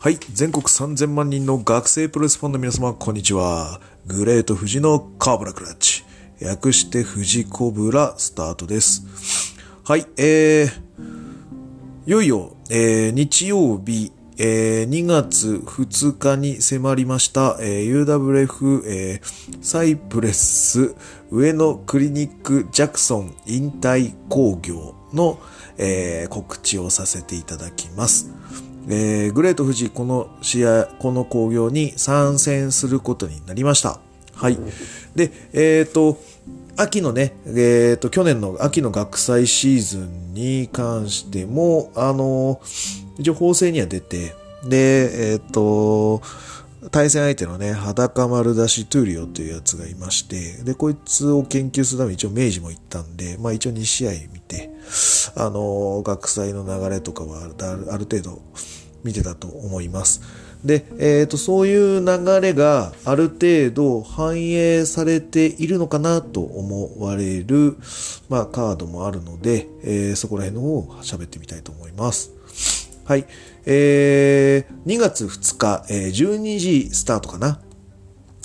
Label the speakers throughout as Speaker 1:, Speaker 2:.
Speaker 1: はい。全国3000万人の学生プロレスファンの皆様、こんにちは。グレート富士のカーブラクラッチ。略して富士コブラスタートです。はい。えー、いよいよ、えー、日曜日、えー、2月2日に迫りました、えー、UWF、えー、サイプレス上野クリニックジャクソン引退工業の、えー、告知をさせていただきます。えー、グレート富士、この試合、この工業に参戦することになりました。はい。で、えっ、と、秋のね、えっ、と、去年の秋の学祭シーズンに関しても、あの、一応法制には出て、で、えっ、と、対戦相手のね、裸丸出しトゥーリオというやつがいまして、で、こいつを研究するために一応明治も行ったんで、まあ一応2試合見て、あの、学祭の流れとかはある程度見てたと思います。で、えっ、と、そういう流れがある程度反映されているのかなと思われる、まあカードもあるので、えーそこら辺の方を喋ってみたいと思います。はい。えー、2月2日、えー12時スタートかな。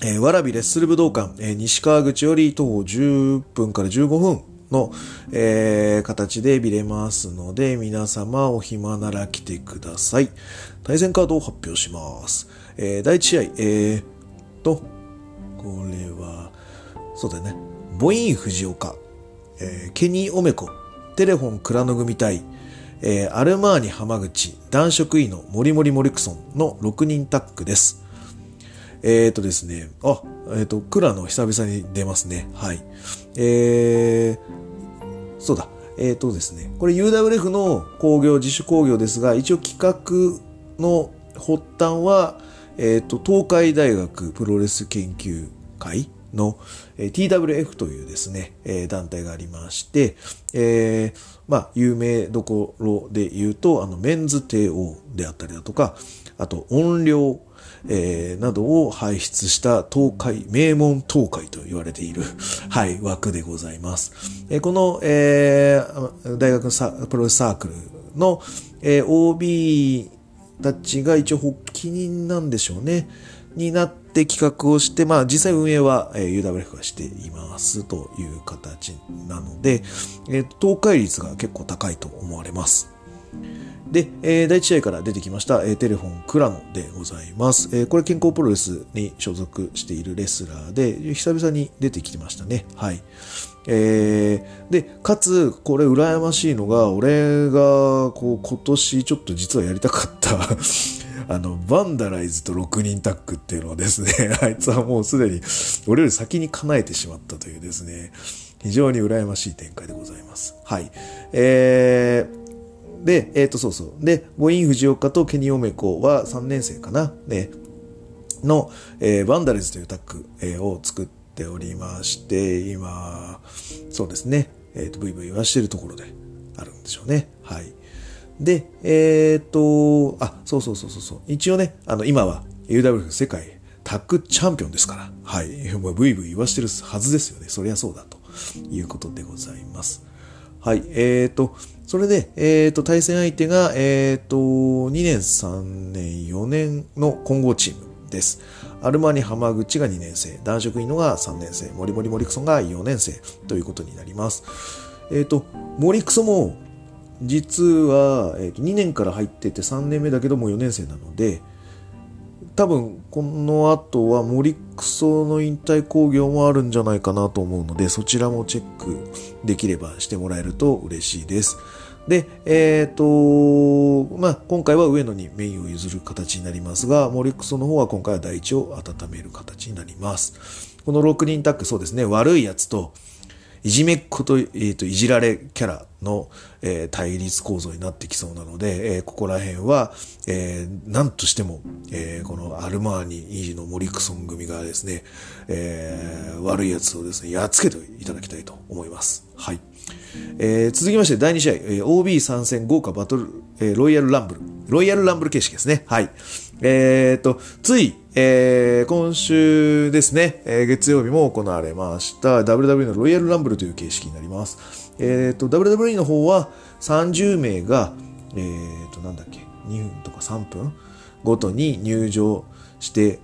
Speaker 1: えー、わらびレッスル武道館、えー西川口より徒歩10分から15分の、えー形で見れますので、皆様お暇なら来てください。対戦カードを発表します。えー第1試合、えーと、これは、そうだね、ボイン藤岡、えーケニー・オメコ、テレフォン・倉野組対、えーアルマーニ浜口、男色医の森森モリクソンの6人タッグです。えーとですね、あ、えっ、と、倉野久々に出ますね。はい。えー、そうだ。えっ、とですね、これ UWF の工業、自主工業ですが、一応企画の発端は、えっ、と、東海大学プロレス研究会の、えー TWF というですね、えー団体がありまして、えーまあ、有名どころで言うと、あの、メンズ帝王であったりだとか、あと、音量、えーなどを輩出した東海、名門東海と言われている、はい、枠でございます。えーこの、えー大学のサプロレスサークルの、えー OB たちが一応発起人なんでしょうね。になって企画をして、まあ実際運営は、えー UWF がしていますという形なので、えー東海率が結構高いと思われます。で、えー第1試合から出てきました、えーテレフォン・クラノでございます。えーこれ健康プロレスに所属しているレスラーで、久々に出てきてましたね。はい。えーで、かつ、これ羨ましいのが、俺が、こう、今年ちょっと実はやりたかった、あの、バンダライズと6人タッグっていうのをですね、あいつはもうすでに、俺より先に叶えてしまったというですね、非常に羨ましい展開でございます。はい。えー、で、えっ、と、そうそう。で、ボイン藤岡とケニオメコは3年生かな。ね。の、えーバンダレズというタッグ、えーを作っておりまして、今、そうですね、えっ、と、ブイブイ言わしてるところであるんでしょうね。はい。で、えっ、と、あ、そうそうそうそうそう。一応ね、あの、今は UWF 世界タッグチャンピオンですから、はい。もうブイブイ言わしてるはずですよね。そりゃそうだということでございます。はい。えっ、と、それで、えっ、と、対戦相手が、えっ、と、2年、3年、4年の混合チームです。アルマニ浜口が2年生、男色いのが3年生、モリモリモリクソンが4年生ということになります。えっ、と、モリクソも、実は、えーと2年から入ってて3年目だけども4年生なので、多分この後はモリクソの引退工業もあるんじゃないかなと思うのでそちらもチェックできればしてもらえると嬉しいです。で、えっ、と、まあ、今回は上野にメインを譲る形になりますが、モリクソの方は今回は第一を温める形になります。この6人タッグ、そうですね、悪いやつと、いじめっ子と、えーと、いじられキャラの、えー対立構造になってきそうなので、えーここら辺は、えー何としても、えーこのアルマーニ、ーのモリクソン組がですね、えー悪い奴をですね、やっつけていただきたいと思います。はい。えー続きまして、第2試合、えー OB 参戦豪華バトル、えーロイヤルランブル。ロイヤルランブル形式ですね。はい。えー、と、つい、えー今週ですね、えー月曜日も行われました WWE のロイヤルランブルという形式になります。えー、と、WWE の方は30名が、えー、と、なんだっけ、2分とか3分ごとに入場して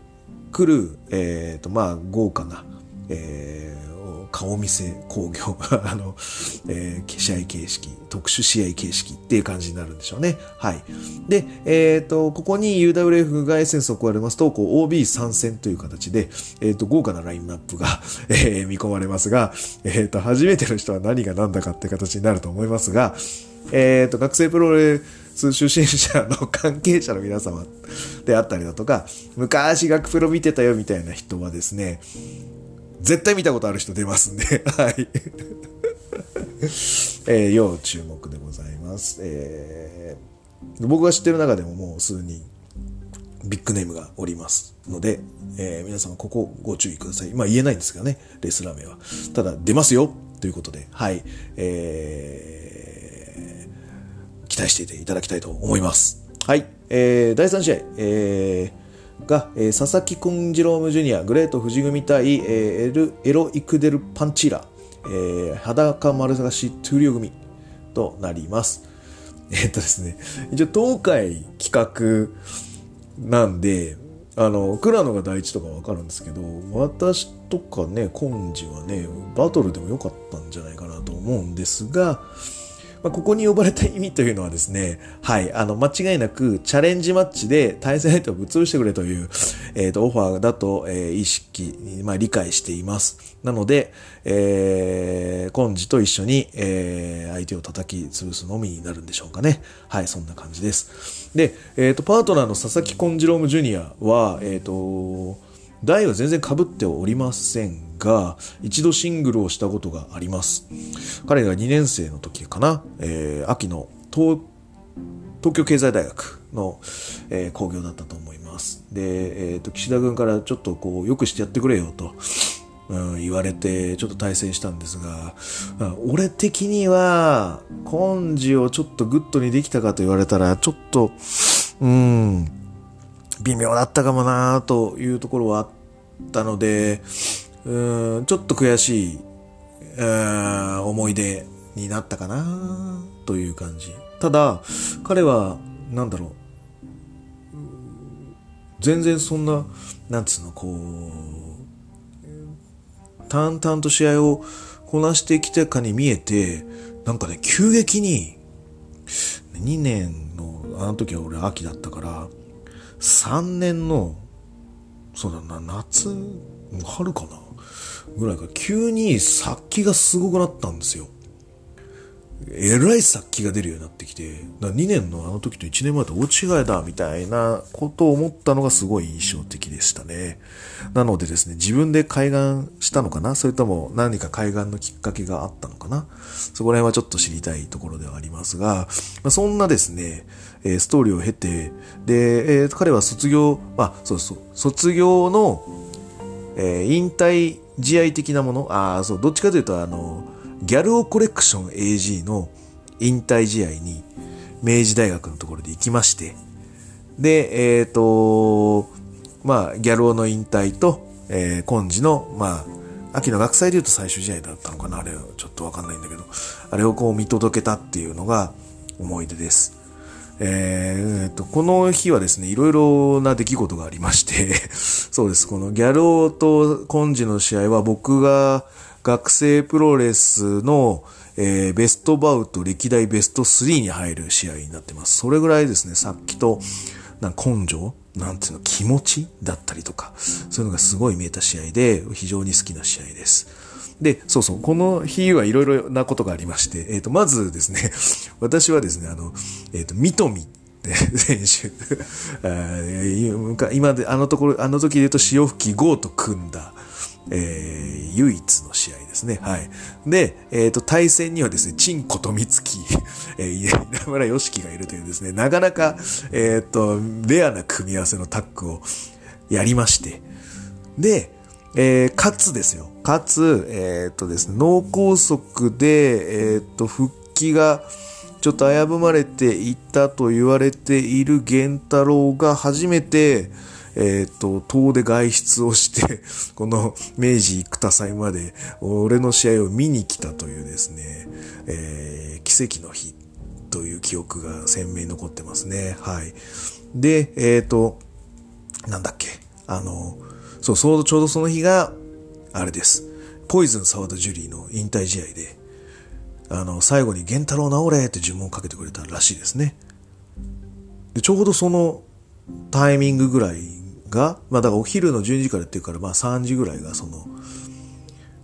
Speaker 1: くる、えっ、と、まあ、豪華な、えー顔見せ工業、あの、えー、試合形式、特殊試合形式っていう感じになるんでしょうね。はい。で、えっ、ー、と、ここに UWF がエッセンスを加えますと、こう OB 参戦という形で、えっ、ー、と、豪華なラインナップが、えー、見込まれますが、えっ、と、初めての人は何が何だかって形になると思いますが、えっ、と、学生プロレス出身者の関係者の皆様であったりだとか、昔学プロ見てたよみたいな人はですね、絶対見たことある人出ますんで、はい。えー、要注目でございます。えー、僕が知ってる中でももう数人ビッグネームがおりますので、えー、皆様ここご注意ください。まあ言えないんですがね、レスラー名は。ただ出ますよということで、はい、えー、期待していていただきたいと思います。はい、えー、第3試合、えー、が、えー、佐々木君次郎ムジュニア、グレート富士組対、えー、エルエロイクデルパンチーラ、えー、裸丸探しトゥリオ組となります。え、っとですね、一応東海企画なんで、あの、倉野が第一とかわかるんですけど、私とかね、コンジはね、バトルでもよかったんじゃないかなと思うんですが、まあ、ここに呼ばれた意味というのはですね、はい、あの、間違いなくチャレンジマッチで対戦相手をぶっ潰してくれという、えっ、ー、と、オファーだと、えー、意識、まあ、理解しています。なので、えー、コンジと一緒に、えー、相手を叩き潰すのみになるんでしょうかね。はい、そんな感じです。で、えっ、ー、と、パートナーの佐々木コンジロームジュニアは、えっ、ー、と、代は全然被っておりませんが、一度シングルをしたことがあります。彼が2年生の時かな、えー、秋の東東京経済大学の、えー、工業だったと思います。で、えっ、ー、と、岸田君からちょっとこう、よくしてやってくれよと、うん、言われて、ちょっと対戦したんですが、俺的には、根治をちょっとグッドにできたかと言われたら、ちょっと、うん、微妙だったかもなというところはあったので、うんちょっと悔しい、思い出になったかなという感じ。ただ、彼は、なんだろう、全然そんな、なんつうの、こう、淡々と試合をこなしてきたかに見えて、なんかね、急激に、2年の、あの時は俺秋だったから、3年の、そうだな、夏、春かなぐらいか急に殺気がすごくなったんですよ。えらい殺気が出るようになってきて、2年のあの時と1年前と大違いだ、みたいなことを思ったのがすごい印象的でしたね。なのでですね、自分で海岸したのかな？それとも何か海岸のきっかけがあったのかな？そこら辺はちょっと知りたいところではありますが、ま、そんなですね、えストーリーを経て、で、え、彼は卒業、まあ、そうそう、卒業の、え、引退試合的なもの、ああ、そう、どっちかというと、あの、ギャルオコレクション AG の引退試合に明治大学のところで行きまして、で、えっ、ー、と、まあ、ギャルオの引退と、えー、コンジの、まあ、秋の学祭で言うと最終試合だったのかなあれちょっとわかんないんだけど、あれをこう見届けたっていうのが思い出です。えー、と、この日はですね、いろいろな出来事がありまして そうです、このギャルオとコンジの試合は僕が学生プロレスの、えー、ベストバウト歴代ベスト3に入る試合になってます。それぐらいですね、さっきと、なん根性なんていうの、気持ちだったりとか、そういうのがすごい見えた試合で、非常に好きな試合です。で、そうそう、この日はいろいろなことがありまして、えっ、ー、と、まずですね、私はですね、あの、えっ、ー、と、ミトミ選手今で、あのところ、あの時で言うと潮吹きゴーと組んだ、えー、唯一の試合ですね。はい。で、えっ、ー、と、対戦にはですね、チンコとミツキ、えー、稲村良樹がいるというですね、なかなか、えっ、ー、と、レアな組み合わせのタッグをやりまして、で、えー、かつですよ。かつ、えっ、とですね、脳梗塞で、えっ、と、復帰が、ちょっと危ぶまれていたと言われている源太郎が初めて、えっ、ー、と、遠で外出をして、この明治生田祭まで、俺の試合を見に来たというですね、えー、奇跡の日という記憶が鮮明に残ってますね。はい。で、えっ、ー、と、なんだっけ。あの、そう、ちょうどその日が、あれです。ポイズン沢田ジュリーの引退試合で、あの、最後に源太郎治れって呪文をかけてくれたらしいですね。で、ちょうどそのタイミングぐらいが、まあだからお昼の12時からっていうから、まあ3時ぐらいがその、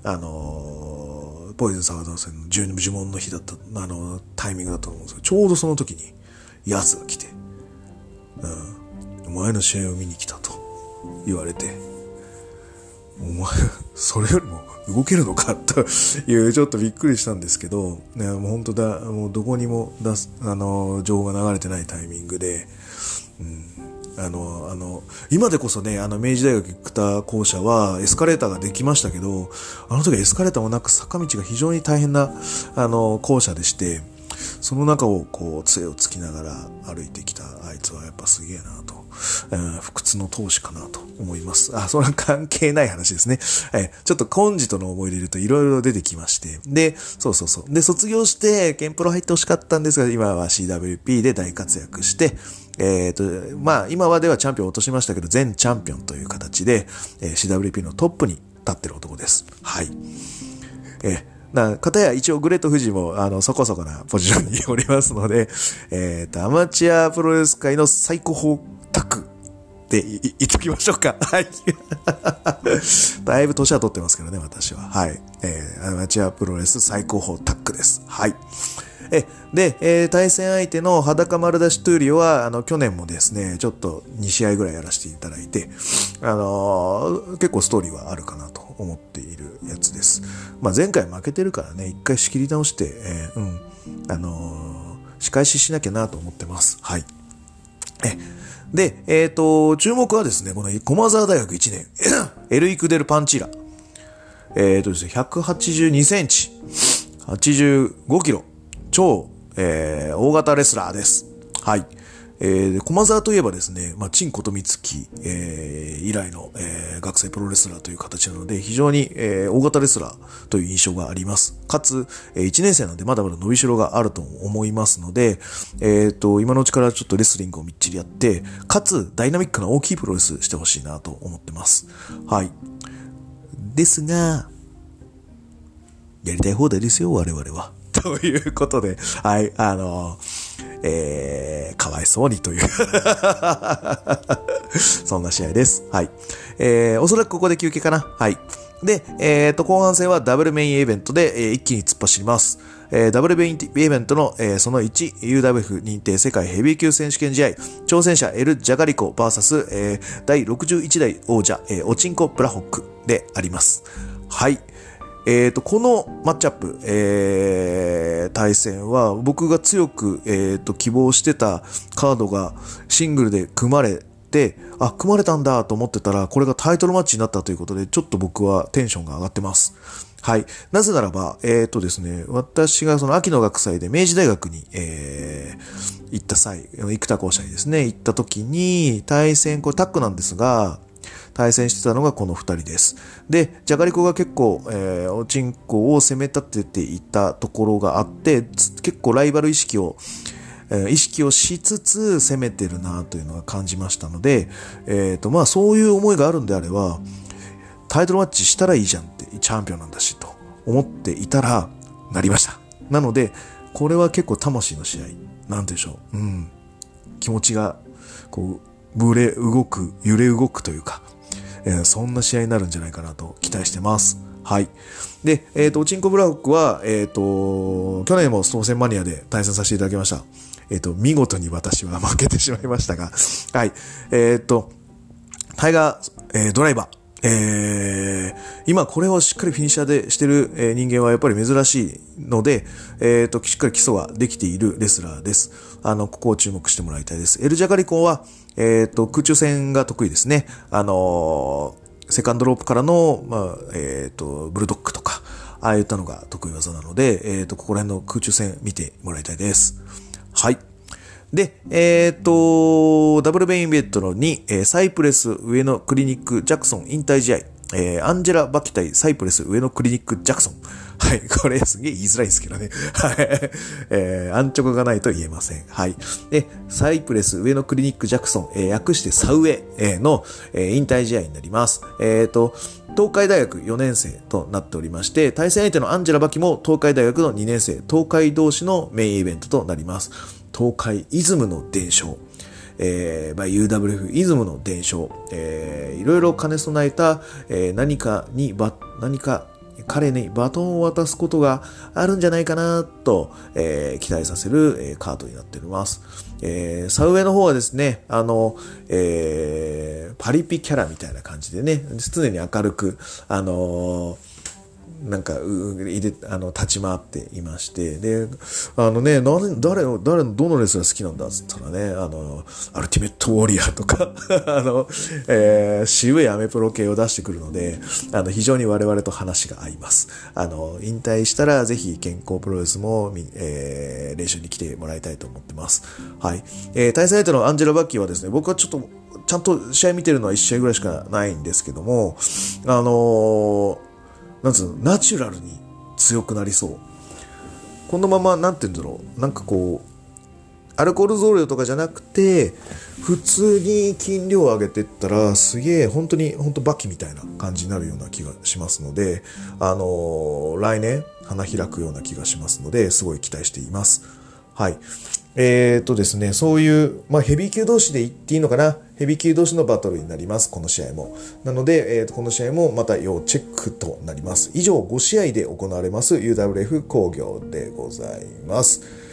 Speaker 1: あのポイズン沢田戦の呪文の日だった、あの、タイミングだったと思うんですけど、ちょうどその時に、奴が来て、うん、お前の試合を見に来たと言われて、お前、それよりも動けるのかというちょっとびっくりしたんですけど、ね、もう本当だ、もうどこにも出す、あの、情報が流れてないタイミングで、うん、あの、あの、今でこそね、あの、明治大学生田校舎はエスカレーターができましたけど、あの時はエスカレーターもなく坂道が非常に大変な、あの、校舎でして、その中をこう、杖をつきながら歩いてきたあいつはやっぱすげえなと。不屈の闘志かなと思います。あ、それは関係ない話ですね。えちょっと根治との思い入れるといろいろ出てきまして。で、そうそうそう。で、卒業して、ケンプロ入ってほしかったんですが、今は CWP で大活躍して、えっ、ー、と、まあ、今まではチャンピオン落としましたけど、全チャンピオンという形で、えー、CWP のトップに立ってる男です。はい。えな、かたや一応グレート富士も、あの、そこそこなポジションにおりますので、えっ、ー、と、アマチュアプロレス界の最高峰タッグって言っときましょうか。はい。だいぶ年は取ってますけどね、私は。はい。えー、アマチュアプロレス最高峰タッグです。はい。え、で、えー、対戦相手の裸丸出しトゥーリオは、あの、去年もですね、ちょっと2試合ぐらいやらせていただいて、あのー、結構ストーリーはあるかなと思っているやつです。まあ、前回負けてるからね、一回仕切り直して、えー、うん、あの、仕返ししなきゃなと思ってます。はい。え、で、えっ、と、注目はですね、この駒沢大学1年、エルイクデル・パンチーラ。えっ、とですね、182センチ、85キロ、超、えー、大型レスラーです。はい。えー、駒沢といえばですね、まあ、陳琴光月、えー、以来の、えー、学生プロレスラーという形なので、非常に、えー、大型レスラーという印象があります。かつ、えー、1年生なんでまだまだ伸びしろがあると思いますので、えっ、ー、と、今のうちからちょっとレスリングをみっちりやって、かつ、ダイナミックな大きいプロレスしてほしいなと思ってます。はい。ですが、やりたい放題ですよ、我々は。ということで、はい、あのえー、かわいそうにという そんな試合です。はい。えー、おそらくここで休憩かな。はい。で、えっ、ー、と、後半戦はダブルメインイベントで、えー、一気に突っ走ります。えー、ダブルメインイベントの、えー、その1、UWF 認定世界ヘビー級選手権試合、挑戦者エル・ジャガリコ VS、えー、第61代王者、えー、オチンコ・ブラホックであります。はい。えっ、ー、と、このマッチアップ、えー、対戦は僕が強く、えっ、ー、と、希望してたカードがシングルで組まれて、あ、組まれたんだと思ってたら、これがタイトルマッチになったということで、ちょっと僕はテンションが上がってます。はい。なぜならば、えっ、ー、とですね、私がその秋の学祭で明治大学に、えー、行った際、生田校舎にですね、行った時に、対戦、これタッグなんですが、対戦してたのがこの2人です。で、じゃがりこが結構、えー、おちんこを攻め立てていたところがあって、結構ライバル意識を、えー、意識をしつつ攻めてるなというのが感じましたので、えっ、ー、と、まあそういう思いがあるんであれば、タイトルマッチしたらいいじゃんって、チャンピオンなんだし、と思っていたら、なりました。なので、これは結構魂の試合。なんでしょう。うん。気持ちが、こう、ぶれ動く、揺れ動くというか、えー、そんな試合になるんじゃないかなと期待してます。はい。で、えっ、ー、と、チンコブラックは、えっ、ー、と、去年も当選マニアで対戦させていただきました。えっ、と、見事に私は負けてしまいましたが、はい。えっ、と、タイガー、えドライバー、えー、今これをしっかりフィニッシャーでしてる、えー、人間はやっぱり珍しいので、えっ、ー、と、しっかり基礎ができているレスラーです。あの、ここを注目してもらいたいです。エル・ジャガリコンは、えっ、と、空中戦が得意ですね。あのセカンドロープからの、まあ、えっ、と、ブルドックとか、ああいったのが得意技なので、えっ、と、ここら辺の空中戦見てもらいたいです。はい。で、えっ、と、ダブルベインベッドの2、え、サイプレス上野クリニックジャクソン引退試合、え、アンジェラ・バキ対サイプレス上野クリニックジャクソン。はい。これすげえ言いづらいですけどね。はい。えー、安直がないと言えません。はい。で、サイプレス上野クリニックジャクソン、えー、訳してサウェイの、えー、引退試合になります。えっ、ー、と、東海大学4年生となっておりまして、対戦相手のアンジェラ・バキも東海大学の2年生、東海同士のメインイベントとなります。東海イズムの伝承。えー、まあ、UWF イズムの伝承、えー、いろいろ兼ね備えた、えー、何かにば、何か彼にバトンを渡すことがあるんじゃないかなと、えー、期待させる、えー、カードになっております。えー、サウエの方はですね、あの、えー、パリピキャラみたいな感じでね、常に明るく、あのなんか、う、入れ、あの、立ち回っていまして、で、あのね、何、誰、誰、どのレスが好きなんだっつったらね、あの、アルティメットウォリアーとか あの、えー、渋いアメプロ系を出してくるので、あの、非常に我々と話が合います。あの、引退したら、ぜひ健康プロレスも、えー、練習に来てもらいたいと思ってます。はい。えー、対戦相手のアンジェラ・バッキーはですね、僕はちょっと、ちゃんと試合見てるのは1試合ぐらいしかないんですけども、あのーなんつうの、ナチュラルに強くなりそう。このまま、なんて言うんだろう、なんかこう、アルコール増量とかじゃなくて、普通に筋量を上げていったら、すげえ、本当に、本当バキみたいな感じになるような気がしますので、あのー、来年、花開くような気がしますので、すごい期待しています。はい。えー、っとですね、そういう、まあ、ヘビー級同士で言っていいのかな？ヘビー級同士のバトルになります、この試合も。なので、えー、とこの試合もまた要チェックとなります。以上5試合で行われます UWF 工業でございます。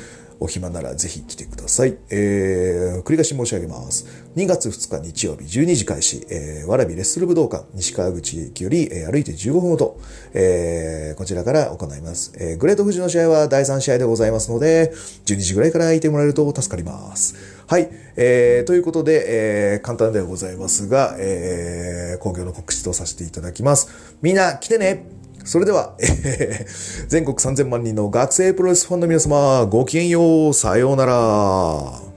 Speaker 1: お暇ならぜひ来てください。えー、繰り返し申し上げます。2月2日日曜日12時開始、えー、わらびレッスル武道館、西川口駅より、えー、歩いて15分ほど、えー、こちらから行います。えー、グレート富士の試合は第3試合でございますので、12時ぐらいからいてもらえると助かります。はい。えー、ということで、えー、簡単ではございますが、えー、工業の告知とさせていただきます。みんな来てねそれでは、えー、全国3000万人の学生プロレスファンの皆様、ごきげんよう、さようなら。